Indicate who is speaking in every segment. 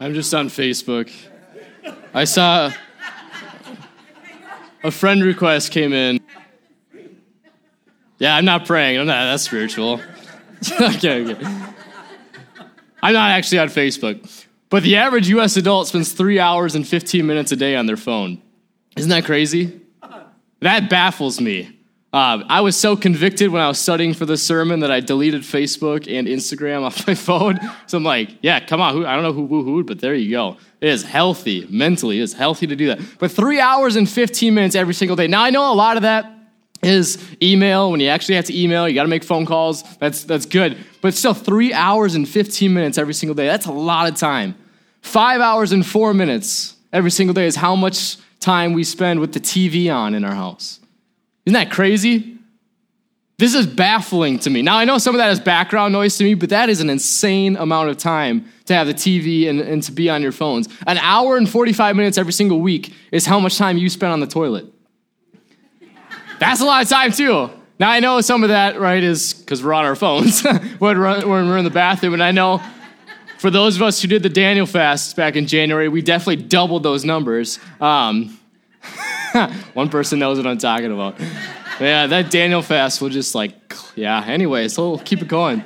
Speaker 1: I'm just on Facebook. I saw a friend request came in. Yeah, I'm not praying. I'm not that spiritual. okay, okay. I'm not actually on Facebook. But the average US adult spends three hours and 15 minutes a day on their phone. Isn't that crazy? That baffles me. Uh, I was so convicted when I was studying for this sermon that I deleted Facebook and Instagram off my phone. So I'm like, yeah, come on. Who, I don't know who woohooed, but there you go. It is healthy mentally. It is healthy to do that. But three hours and 15 minutes every single day. Now I know a lot of that is email. When you actually have to email, you got to make phone calls. That's that's good. But still, three hours and 15 minutes every single day. That's a lot of time. Five hours and four minutes every single day is how much time we spend with the TV on in our house. Isn't that crazy? This is baffling to me. Now, I know some of that is background noise to me, but that is an insane amount of time to have the TV and, and to be on your phones. An hour and 45 minutes every single week is how much time you spend on the toilet. That's a lot of time, too. Now, I know some of that, right, is because we're on our phones when we're in the bathroom, and I know for those of us who did the Daniel fast back in January, we definitely doubled those numbers. Um, one person knows what I'm talking about. Yeah, that Daniel fast will just like, yeah, anyway, so we'll keep it going.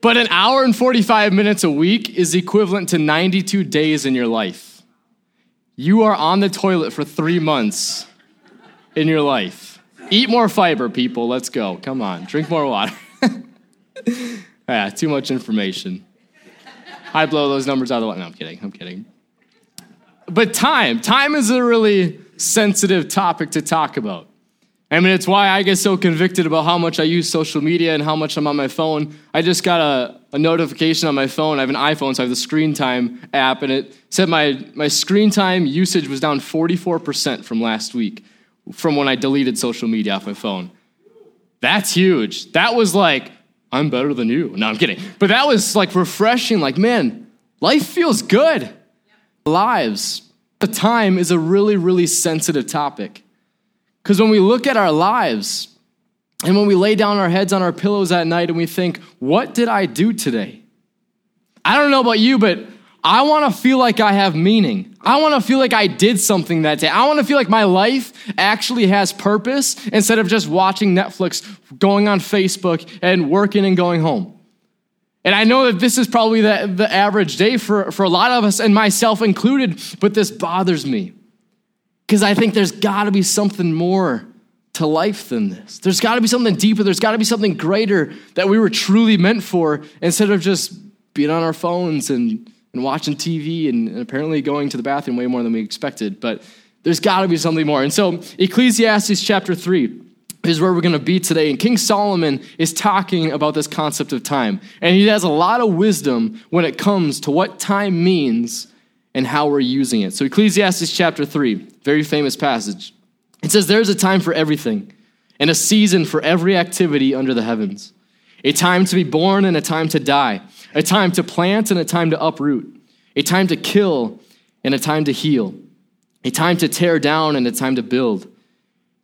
Speaker 1: But an hour and 45 minutes a week is equivalent to 92 days in your life. You are on the toilet for three months in your life. Eat more fiber, people. Let's go. Come on. Drink more water. Yeah, too much information. I blow those numbers out of the water. No, I'm kidding. I'm kidding. But time, time is a really sensitive topic to talk about. I mean, it's why I get so convicted about how much I use social media and how much I'm on my phone. I just got a, a notification on my phone. I have an iPhone, so I have the screen time app, and it said my, my screen time usage was down 44% from last week from when I deleted social media off my phone. That's huge. That was like I'm better than you. No, I'm kidding. But that was like refreshing. Like, man, life feels good. Lives. The time is a really, really sensitive topic. Because when we look at our lives and when we lay down our heads on our pillows at night and we think, what did I do today? I don't know about you, but I want to feel like I have meaning. I want to feel like I did something that day. I want to feel like my life actually has purpose instead of just watching Netflix, going on Facebook, and working and going home. And I know that this is probably the, the average day for, for a lot of us, and myself included, but this bothers me. Because I think there's got to be something more to life than this. There's got to be something deeper. There's got to be something greater that we were truly meant for instead of just being on our phones and and watching TV and, and apparently going to the bathroom way more than we expected. But there's got to be something more. And so, Ecclesiastes chapter 3 is where we're going to be today. And King Solomon is talking about this concept of time. And he has a lot of wisdom when it comes to what time means and how we're using it. So, Ecclesiastes chapter 3, very famous passage. It says, There's a time for everything, and a season for every activity under the heavens, a time to be born and a time to die a time to plant and a time to uproot, a time to kill and a time to heal, a time to tear down and a time to build,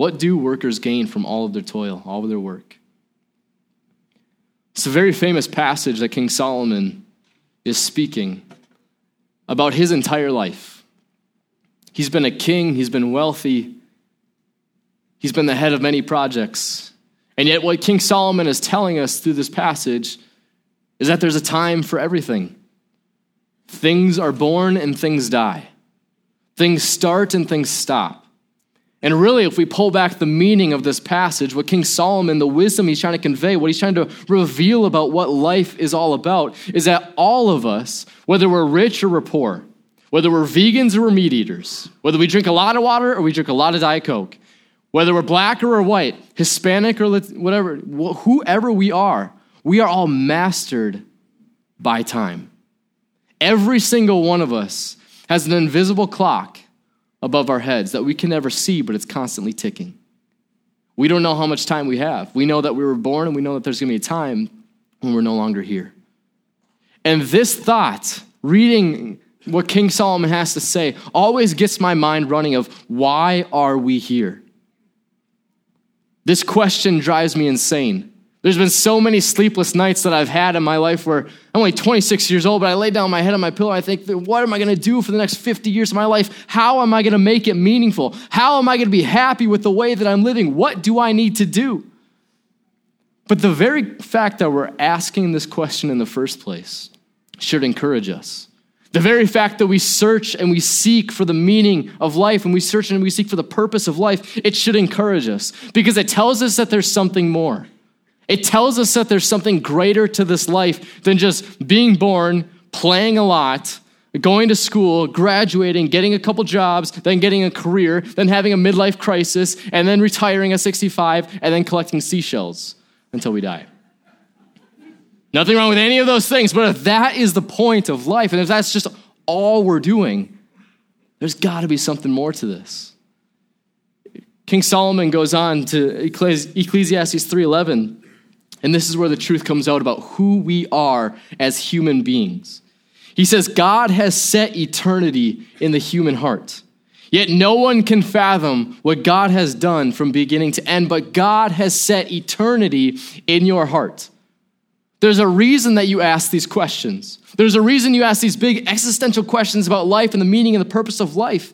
Speaker 1: What do workers gain from all of their toil, all of their work? It's a very famous passage that King Solomon is speaking about his entire life. He's been a king, he's been wealthy, he's been the head of many projects. And yet, what King Solomon is telling us through this passage is that there's a time for everything. Things are born and things die. Things start and things stop. And really, if we pull back the meaning of this passage, what King Solomon, the wisdom he's trying to convey, what he's trying to reveal about what life is all about, is that all of us, whether we're rich or we're poor, whether we're vegans or we're meat eaters, whether we drink a lot of water or we drink a lot of Diet Coke, whether we're black or we're white, Hispanic or whatever, whoever we are, we are all mastered by time. Every single one of us has an invisible clock above our heads that we can never see, but it's constantly ticking. We don't know how much time we have. We know that we were born and we know that there's going to be a time when we're no longer here. And this thought, reading what King Solomon has to say, always gets my mind running of why are we here? This question drives me insane. There's been so many sleepless nights that I've had in my life where I'm only 26 years old, but I lay down my head on my pillow and I think, what am I going to do for the next 50 years of my life? How am I going to make it meaningful? How am I going to be happy with the way that I'm living? What do I need to do? But the very fact that we're asking this question in the first place should encourage us. The very fact that we search and we seek for the meaning of life and we search and we seek for the purpose of life, it should encourage us because it tells us that there's something more. It tells us that there's something greater to this life than just being born, playing a lot, going to school, graduating, getting a couple jobs, then getting a career, then having a midlife crisis, and then retiring at 65, and then collecting seashells until we die. Nothing wrong with any of those things, but if that is the point of life, and if that's just all we're doing, there's got to be something more to this. King Solomon goes on to Ecclesiastes 3:11 and this is where the truth comes out about who we are as human beings. He says, God has set eternity in the human heart. Yet no one can fathom what God has done from beginning to end, but God has set eternity in your heart. There's a reason that you ask these questions. There's a reason you ask these big existential questions about life and the meaning and the purpose of life.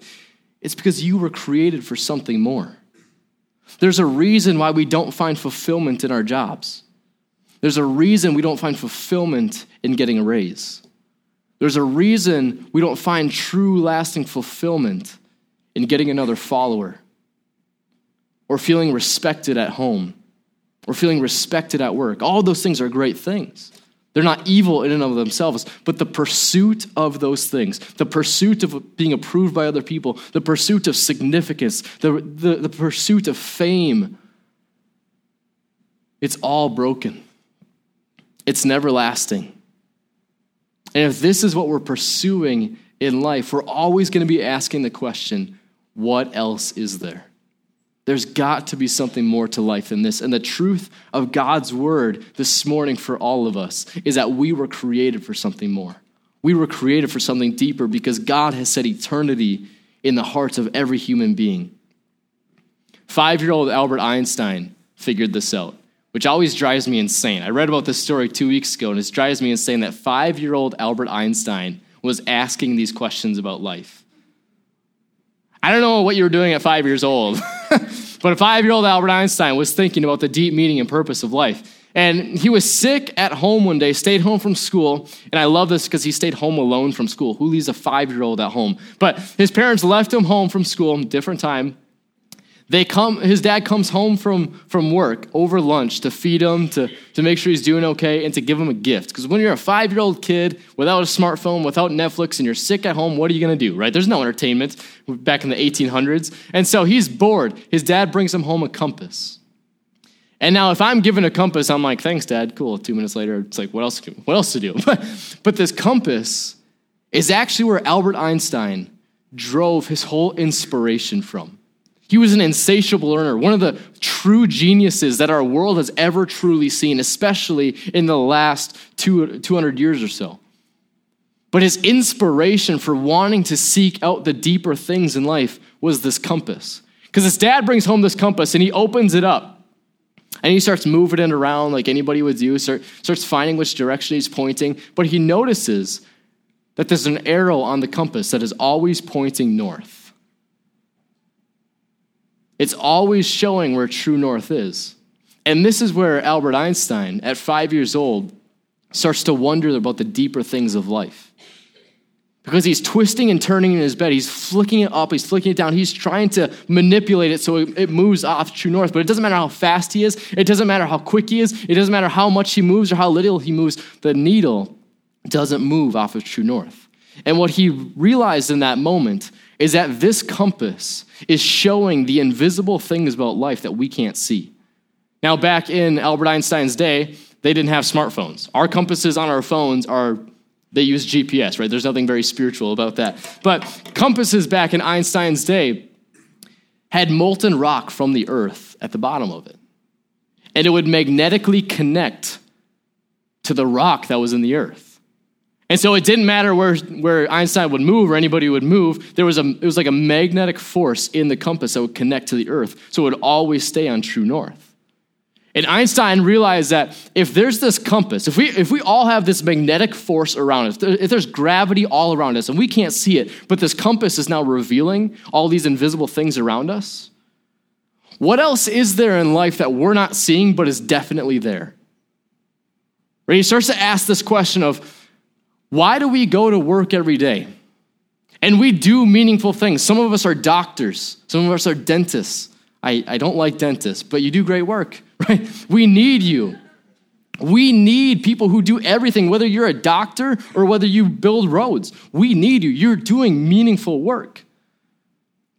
Speaker 1: It's because you were created for something more. There's a reason why we don't find fulfillment in our jobs. There's a reason we don't find fulfillment in getting a raise. There's a reason we don't find true, lasting fulfillment in getting another follower or feeling respected at home or feeling respected at work. All those things are great things. They're not evil in and of themselves, but the pursuit of those things, the pursuit of being approved by other people, the pursuit of significance, the, the, the pursuit of fame, it's all broken it's never lasting. And if this is what we're pursuing in life, we're always going to be asking the question what else is there? There's got to be something more to life than this. And the truth of God's word this morning for all of us is that we were created for something more. We were created for something deeper because God has set eternity in the hearts of every human being. Five year old Albert Einstein figured this out which always drives me insane. I read about this story two weeks ago, and it drives me insane that five year old Albert Einstein was asking these questions about life. I don't know what you were doing at five years old, but a five year old Albert Einstein was thinking about the deep meaning and purpose of life. And he was sick at home one day, stayed home from school. And I love this because he stayed home alone from school. Who leaves a five year old at home? But his parents left him home from school, different time. They come, his dad comes home from, from work over lunch to feed him, to, to make sure he's doing okay, and to give him a gift. Because when you're a five year old kid without a smartphone, without Netflix, and you're sick at home, what are you going to do, right? There's no entertainment back in the 1800s. And so he's bored. His dad brings him home a compass. And now, if I'm given a compass, I'm like, thanks, dad. Cool. Two minutes later, it's like, what else, what else to do? But, but this compass is actually where Albert Einstein drove his whole inspiration from. He was an insatiable learner, one of the true geniuses that our world has ever truly seen, especially in the last two, 200 years or so. But his inspiration for wanting to seek out the deeper things in life was this compass. Because his dad brings home this compass and he opens it up. And he starts moving it around like anybody would do, start, starts finding which direction he's pointing. But he notices that there's an arrow on the compass that is always pointing north. It's always showing where true north is. And this is where Albert Einstein, at five years old, starts to wonder about the deeper things of life. Because he's twisting and turning in his bed, he's flicking it up, he's flicking it down, he's trying to manipulate it so it moves off true north. But it doesn't matter how fast he is, it doesn't matter how quick he is, it doesn't matter how much he moves or how little he moves, the needle doesn't move off of true north. And what he realized in that moment is that this compass is showing the invisible things about life that we can't see. Now, back in Albert Einstein's day, they didn't have smartphones. Our compasses on our phones are they use GPS, right? There's nothing very spiritual about that. But compasses back in Einstein's day had molten rock from the earth at the bottom of it. And it would magnetically connect to the rock that was in the earth. And so it didn't matter where, where Einstein would move or anybody would move. There was a, it was like a magnetic force in the compass that would connect to the earth. So it would always stay on true north. And Einstein realized that if there's this compass, if we, if we all have this magnetic force around us, if there's gravity all around us and we can't see it, but this compass is now revealing all these invisible things around us, what else is there in life that we're not seeing but is definitely there? Right? He starts to ask this question of why do we go to work every day? And we do meaningful things. Some of us are doctors, some of us are dentists. I, I don't like dentists, but you do great work right? We need you. We need people who do everything, whether you're a doctor or whether you build roads. We need you. You're doing meaningful work.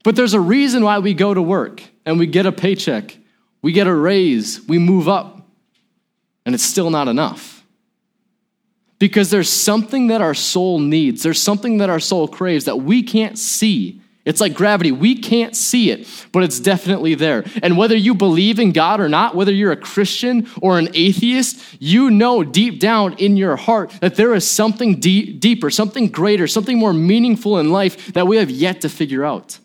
Speaker 1: But there's a reason why we go to work and we get a paycheck, we get a raise, we move up, and it's still not enough. Because there's something that our soul needs, there's something that our soul craves that we can't see it's like gravity. We can't see it, but it's definitely there. And whether you believe in God or not, whether you're a Christian or an atheist, you know deep down in your heart that there is something deep, deeper, something greater, something more meaningful in life that we have yet to figure out.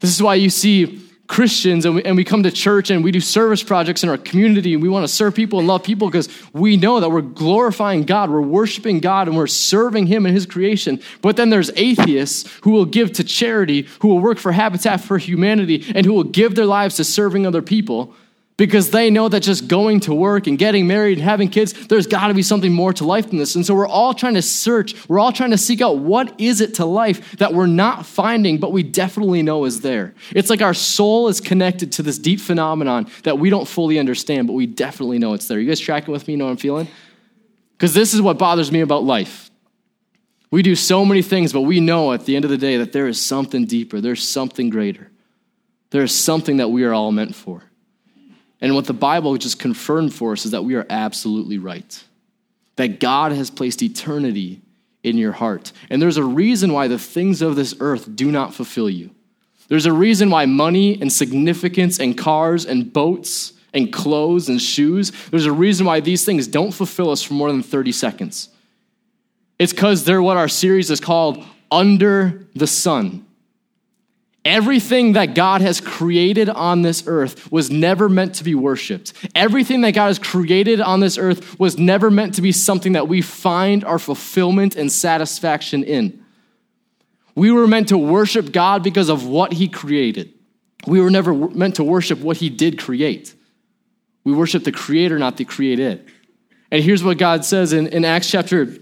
Speaker 1: This is why you see Christians and we, and we come to church and we do service projects in our community and we want to serve people and love people because we know that we're glorifying God, we're worshiping God, and we're serving Him and His creation. But then there's atheists who will give to charity, who will work for Habitat for Humanity, and who will give their lives to serving other people because they know that just going to work and getting married and having kids, there's got to be something more to life than this. And so we're all trying to search, we're all trying to seek out what is it to life that we're not finding, but we definitely know is there. It's like our soul is connected to this deep phenomenon that we don't fully understand, but we definitely know it's there. You guys tracking with me? You know what I'm feeling? Because this is what bothers me about life. We do so many things, but we know at the end of the day that there is something deeper, there's something greater. There is something that we are all meant for. And what the Bible just confirmed for us is that we are absolutely right. That God has placed eternity in your heart. And there's a reason why the things of this earth do not fulfill you. There's a reason why money and significance and cars and boats and clothes and shoes, there's a reason why these things don't fulfill us for more than 30 seconds. It's because they're what our series is called Under the Sun. Everything that God has created on this earth was never meant to be worshiped. Everything that God has created on this earth was never meant to be something that we find our fulfillment and satisfaction in. We were meant to worship God because of what He created. We were never meant to worship what He did create. We worship the Creator, not the created. And here's what God says in, in Acts chapter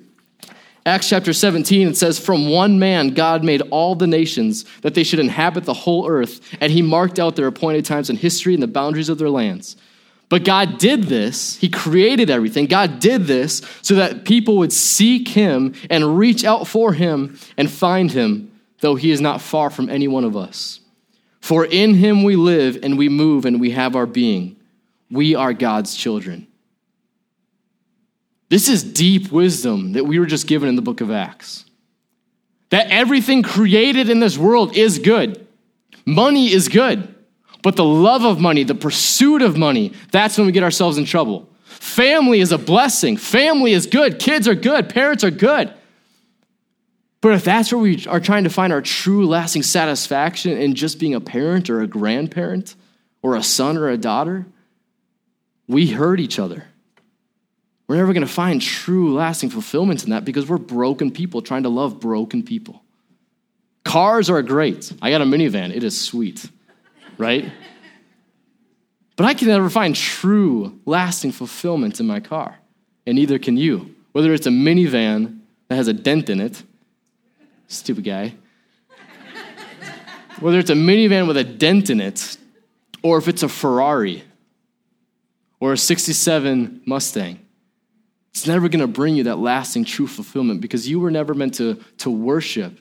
Speaker 1: Acts chapter 17, it says, From one man God made all the nations, that they should inhabit the whole earth, and he marked out their appointed times in history and the boundaries of their lands. But God did this, He created everything. God did this so that people would seek Him and reach out for Him and find Him, though He is not far from any one of us. For in Him we live and we move and we have our being. We are God's children. This is deep wisdom that we were just given in the book of Acts. That everything created in this world is good. Money is good. But the love of money, the pursuit of money, that's when we get ourselves in trouble. Family is a blessing. Family is good. Kids are good. Parents are good. But if that's where we are trying to find our true lasting satisfaction in just being a parent or a grandparent or a son or a daughter, we hurt each other. We're never going to find true, lasting fulfillment in that because we're broken people trying to love broken people. Cars are great. I got a minivan, it is sweet, right? But I can never find true, lasting fulfillment in my car, and neither can you. Whether it's a minivan that has a dent in it, stupid guy, whether it's a minivan with a dent in it, or if it's a Ferrari or a 67 Mustang. It's never going to bring you that lasting true fulfillment because you were never meant to, to worship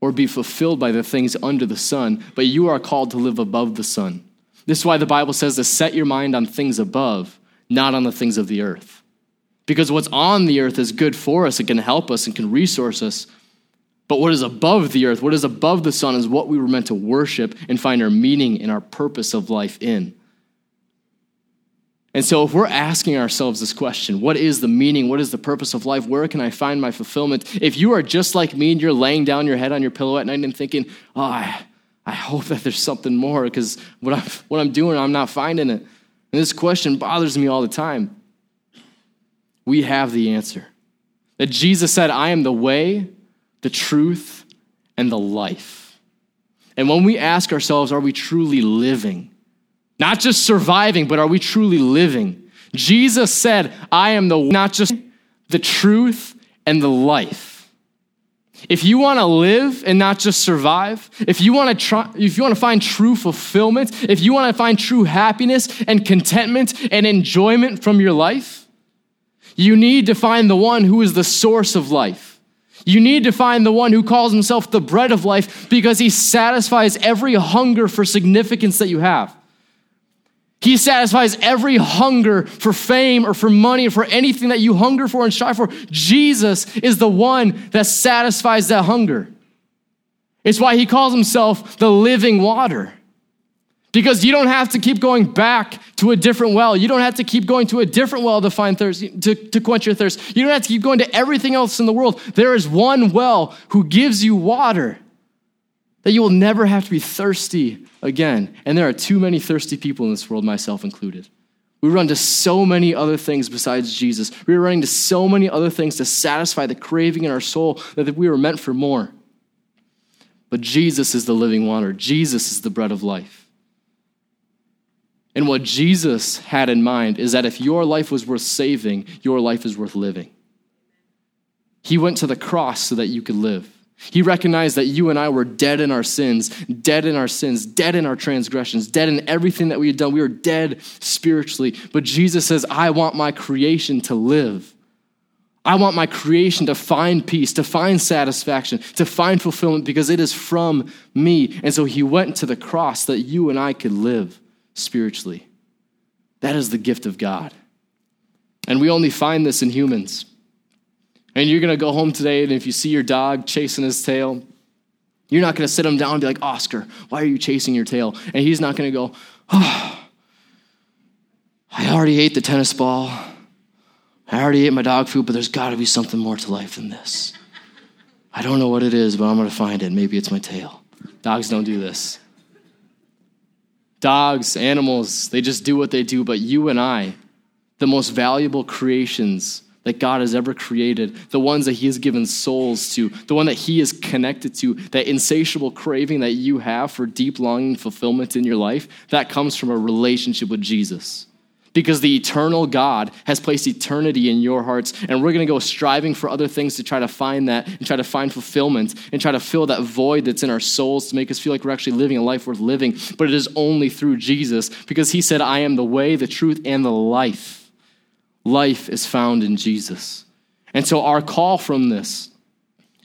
Speaker 1: or be fulfilled by the things under the sun, but you are called to live above the sun. This is why the Bible says to set your mind on things above, not on the things of the earth. Because what's on the earth is good for us, it can help us and can resource us. But what is above the earth, what is above the sun, is what we were meant to worship and find our meaning and our purpose of life in. And so, if we're asking ourselves this question, what is the meaning? What is the purpose of life? Where can I find my fulfillment? If you are just like me and you're laying down your head on your pillow at night and thinking, oh, I, I hope that there's something more because what I'm, what I'm doing, I'm not finding it. And this question bothers me all the time. We have the answer. That Jesus said, I am the way, the truth, and the life. And when we ask ourselves, are we truly living? Not just surviving, but are we truly living? Jesus said, I am the not just the truth and the life. If you want to live and not just survive, if you want to try, if you want to find true fulfillment, if you want to find true happiness and contentment and enjoyment from your life, you need to find the one who is the source of life. You need to find the one who calls himself the bread of life because he satisfies every hunger for significance that you have. He satisfies every hunger for fame or for money or for anything that you hunger for and strive for. Jesus is the one that satisfies that hunger. It's why he calls himself the living water. Because you don't have to keep going back to a different well. You don't have to keep going to a different well to find thirst, to, to quench your thirst. You don't have to keep going to everything else in the world. There is one well who gives you water that you will never have to be thirsty again. And there are too many thirsty people in this world, myself included. We run to so many other things besides Jesus. We are running to so many other things to satisfy the craving in our soul that we were meant for more. But Jesus is the living water, Jesus is the bread of life. And what Jesus had in mind is that if your life was worth saving, your life is worth living. He went to the cross so that you could live. He recognized that you and I were dead in our sins, dead in our sins, dead in our transgressions, dead in everything that we had done. We were dead spiritually. But Jesus says, I want my creation to live. I want my creation to find peace, to find satisfaction, to find fulfillment because it is from me. And so he went to the cross that you and I could live spiritually. That is the gift of God. And we only find this in humans. And you're going to go home today, and if you see your dog chasing his tail, you're not going to sit him down and be like, Oscar, why are you chasing your tail? And he's not going to go, oh, I already ate the tennis ball. I already ate my dog food, but there's got to be something more to life than this. I don't know what it is, but I'm going to find it. Maybe it's my tail. Dogs don't do this. Dogs, animals, they just do what they do, but you and I, the most valuable creations that God has ever created, the ones that He has given souls to, the one that He is connected to, that insatiable craving that you have for deep longing fulfillment in your life, that comes from a relationship with Jesus. Because the eternal God has placed eternity in your hearts, and we're gonna go striving for other things to try to find that and try to find fulfillment and try to fill that void that's in our souls to make us feel like we're actually living a life worth living. But it is only through Jesus because He said, I am the way, the truth, and the life. Life is found in Jesus. And so, our call from this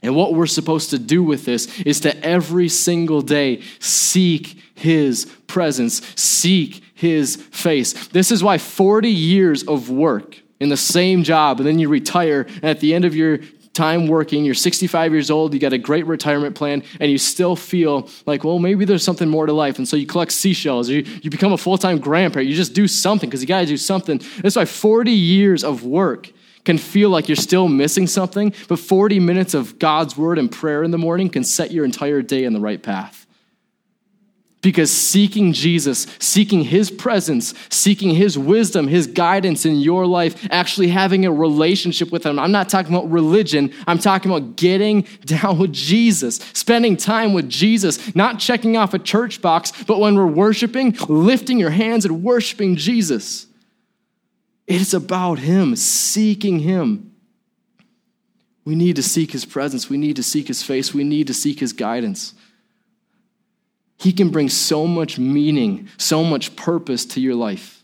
Speaker 1: and what we're supposed to do with this is to every single day seek His presence, seek His face. This is why 40 years of work in the same job, and then you retire, and at the end of your time working, you're 65 years old, you got a great retirement plan, and you still feel like, well, maybe there's something more to life. And so you collect seashells, or you, you become a full time grandparent. You just do something because you got to do something. That's why 40 years of work can feel like you're still missing something, but 40 minutes of God's word and prayer in the morning can set your entire day in the right path. Because seeking Jesus, seeking his presence, seeking his wisdom, his guidance in your life, actually having a relationship with him. I'm not talking about religion, I'm talking about getting down with Jesus, spending time with Jesus, not checking off a church box, but when we're worshiping, lifting your hands and worshiping Jesus. It's about him, seeking him. We need to seek his presence, we need to seek his face, we need to seek his guidance. He can bring so much meaning, so much purpose to your life.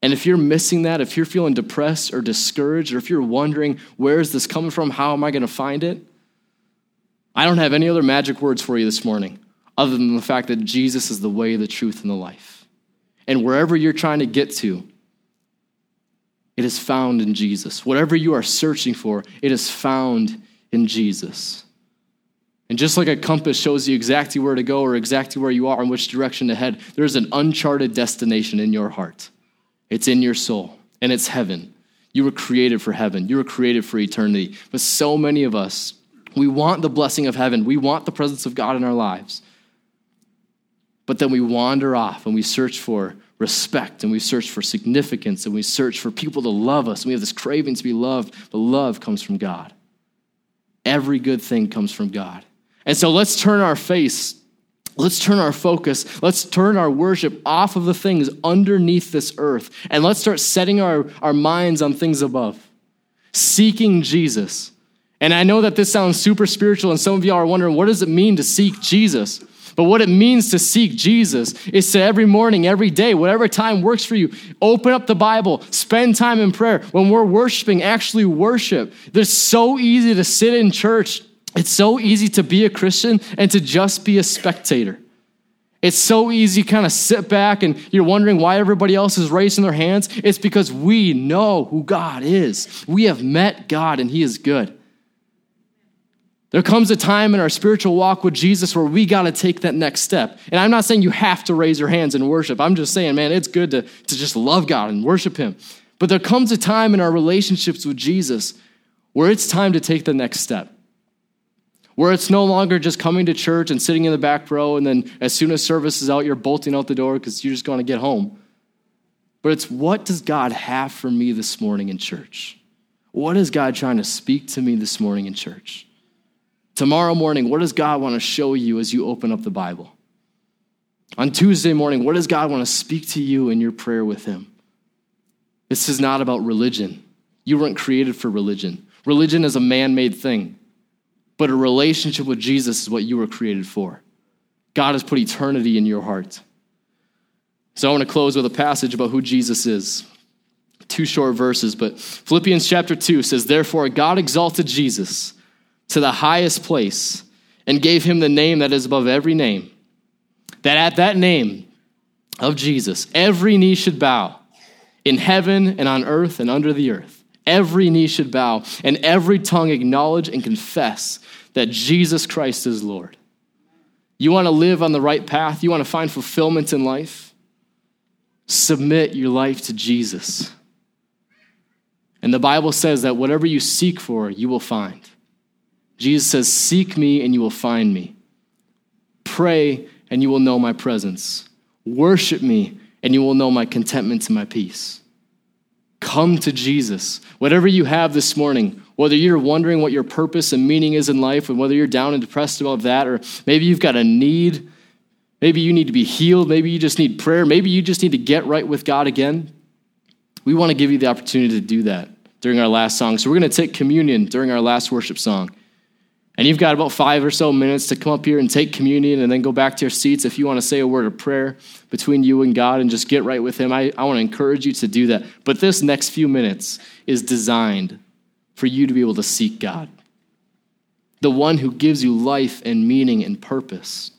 Speaker 1: And if you're missing that, if you're feeling depressed or discouraged, or if you're wondering, where is this coming from? How am I going to find it? I don't have any other magic words for you this morning other than the fact that Jesus is the way, the truth, and the life. And wherever you're trying to get to, It is found in Jesus. Whatever you are searching for, it is found in Jesus. And just like a compass shows you exactly where to go or exactly where you are and which direction to head, there's an uncharted destination in your heart. It's in your soul, and it's heaven. You were created for heaven, you were created for eternity. But so many of us, we want the blessing of heaven, we want the presence of God in our lives. But then we wander off and we search for respect and we search for significance and we search for people to love us. And we have this craving to be loved, but love comes from God. Every good thing comes from God. And so let's turn our face, let's turn our focus, let's turn our worship off of the things underneath this earth, and let's start setting our, our minds on things above, seeking Jesus. And I know that this sounds super spiritual, and some of y'all are wondering, what does it mean to seek Jesus? But what it means to seek Jesus is to every morning, every day, whatever time works for you, open up the Bible, spend time in prayer. When we're worshiping, actually worship. It's so easy to sit in church it's so easy to be a Christian and to just be a spectator. It's so easy kind of sit back and you're wondering why everybody else is raising their hands. It's because we know who God is. We have met God and He is good. There comes a time in our spiritual walk with Jesus where we got to take that next step. And I'm not saying you have to raise your hands and worship. I'm just saying, man, it's good to, to just love God and worship Him. But there comes a time in our relationships with Jesus where it's time to take the next step where it's no longer just coming to church and sitting in the back row, and then as soon as service is out, you're bolting out the door because you're just going to get home. But it's what does God have for me this morning in church? What is God trying to speak to me this morning in church? Tomorrow morning, what does God want to show you as you open up the Bible? On Tuesday morning, what does God want to speak to you in your prayer with Him? This is not about religion. You weren't created for religion. Religion is a man made thing but a relationship with Jesus is what you were created for. God has put eternity in your heart. So I want to close with a passage about who Jesus is. Two short verses, but Philippians chapter 2 says, Therefore, God exalted Jesus to the highest place and gave him the name that is above every name, that at that name of Jesus, every knee should bow in heaven and on earth and under the earth. Every knee should bow and every tongue acknowledge and confess that Jesus Christ is Lord. You want to live on the right path? You want to find fulfillment in life? Submit your life to Jesus. And the Bible says that whatever you seek for, you will find. Jesus says, Seek me and you will find me. Pray and you will know my presence. Worship me and you will know my contentment and my peace. Come to Jesus. Whatever you have this morning, whether you're wondering what your purpose and meaning is in life, and whether you're down and depressed about that, or maybe you've got a need, maybe you need to be healed, maybe you just need prayer, maybe you just need to get right with God again, we want to give you the opportunity to do that during our last song. So we're going to take communion during our last worship song. And you've got about five or so minutes to come up here and take communion and then go back to your seats if you want to say a word of prayer between you and God and just get right with Him. I, I want to encourage you to do that. But this next few minutes is designed for you to be able to seek God, the one who gives you life and meaning and purpose.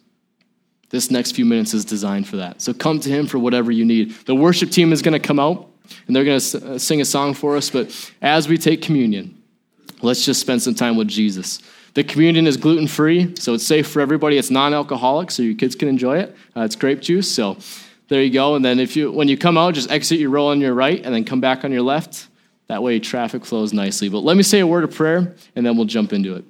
Speaker 1: This next few minutes is designed for that. So come to Him for whatever you need. The worship team is going to come out and they're going to uh, sing a song for us. But as we take communion, let's just spend some time with Jesus. The communion is gluten free, so it's safe for everybody. It's non alcoholic, so your kids can enjoy it. Uh, it's grape juice, so there you go. And then if you when you come out, just exit your row on your right, and then come back on your left. That way, traffic flows nicely. But let me say a word of prayer, and then we'll jump into it.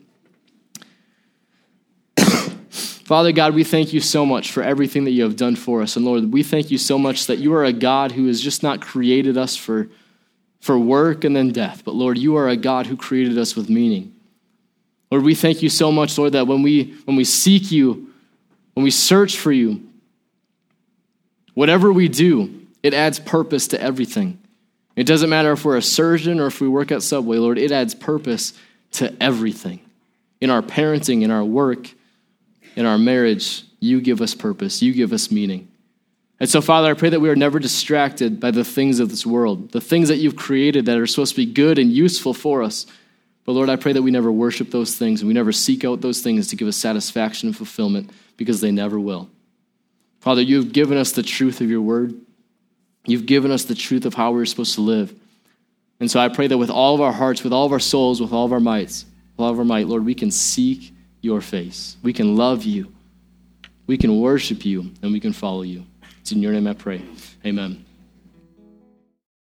Speaker 1: Father God, we thank you so much for everything that you have done for us. And Lord, we thank you so much that you are a God who has just not created us for, for work and then death, but Lord, you are a God who created us with meaning. Lord, we thank you so much, Lord, that when we, when we seek you, when we search for you, whatever we do, it adds purpose to everything. It doesn't matter if we're a surgeon or if we work at Subway, Lord, it adds purpose to everything. In our parenting, in our work, in our marriage, you give us purpose, you give us meaning. And so, Father, I pray that we are never distracted by the things of this world, the things that you've created that are supposed to be good and useful for us. But Lord, I pray that we never worship those things and we never seek out those things to give us satisfaction and fulfillment because they never will. Father, you've given us the truth of your word. You've given us the truth of how we're supposed to live. And so I pray that with all of our hearts, with all of our souls, with all of our mights, with all of our might, Lord, we can seek your face. We can love you. We can worship you and we can follow you. It's in your name I pray. Amen.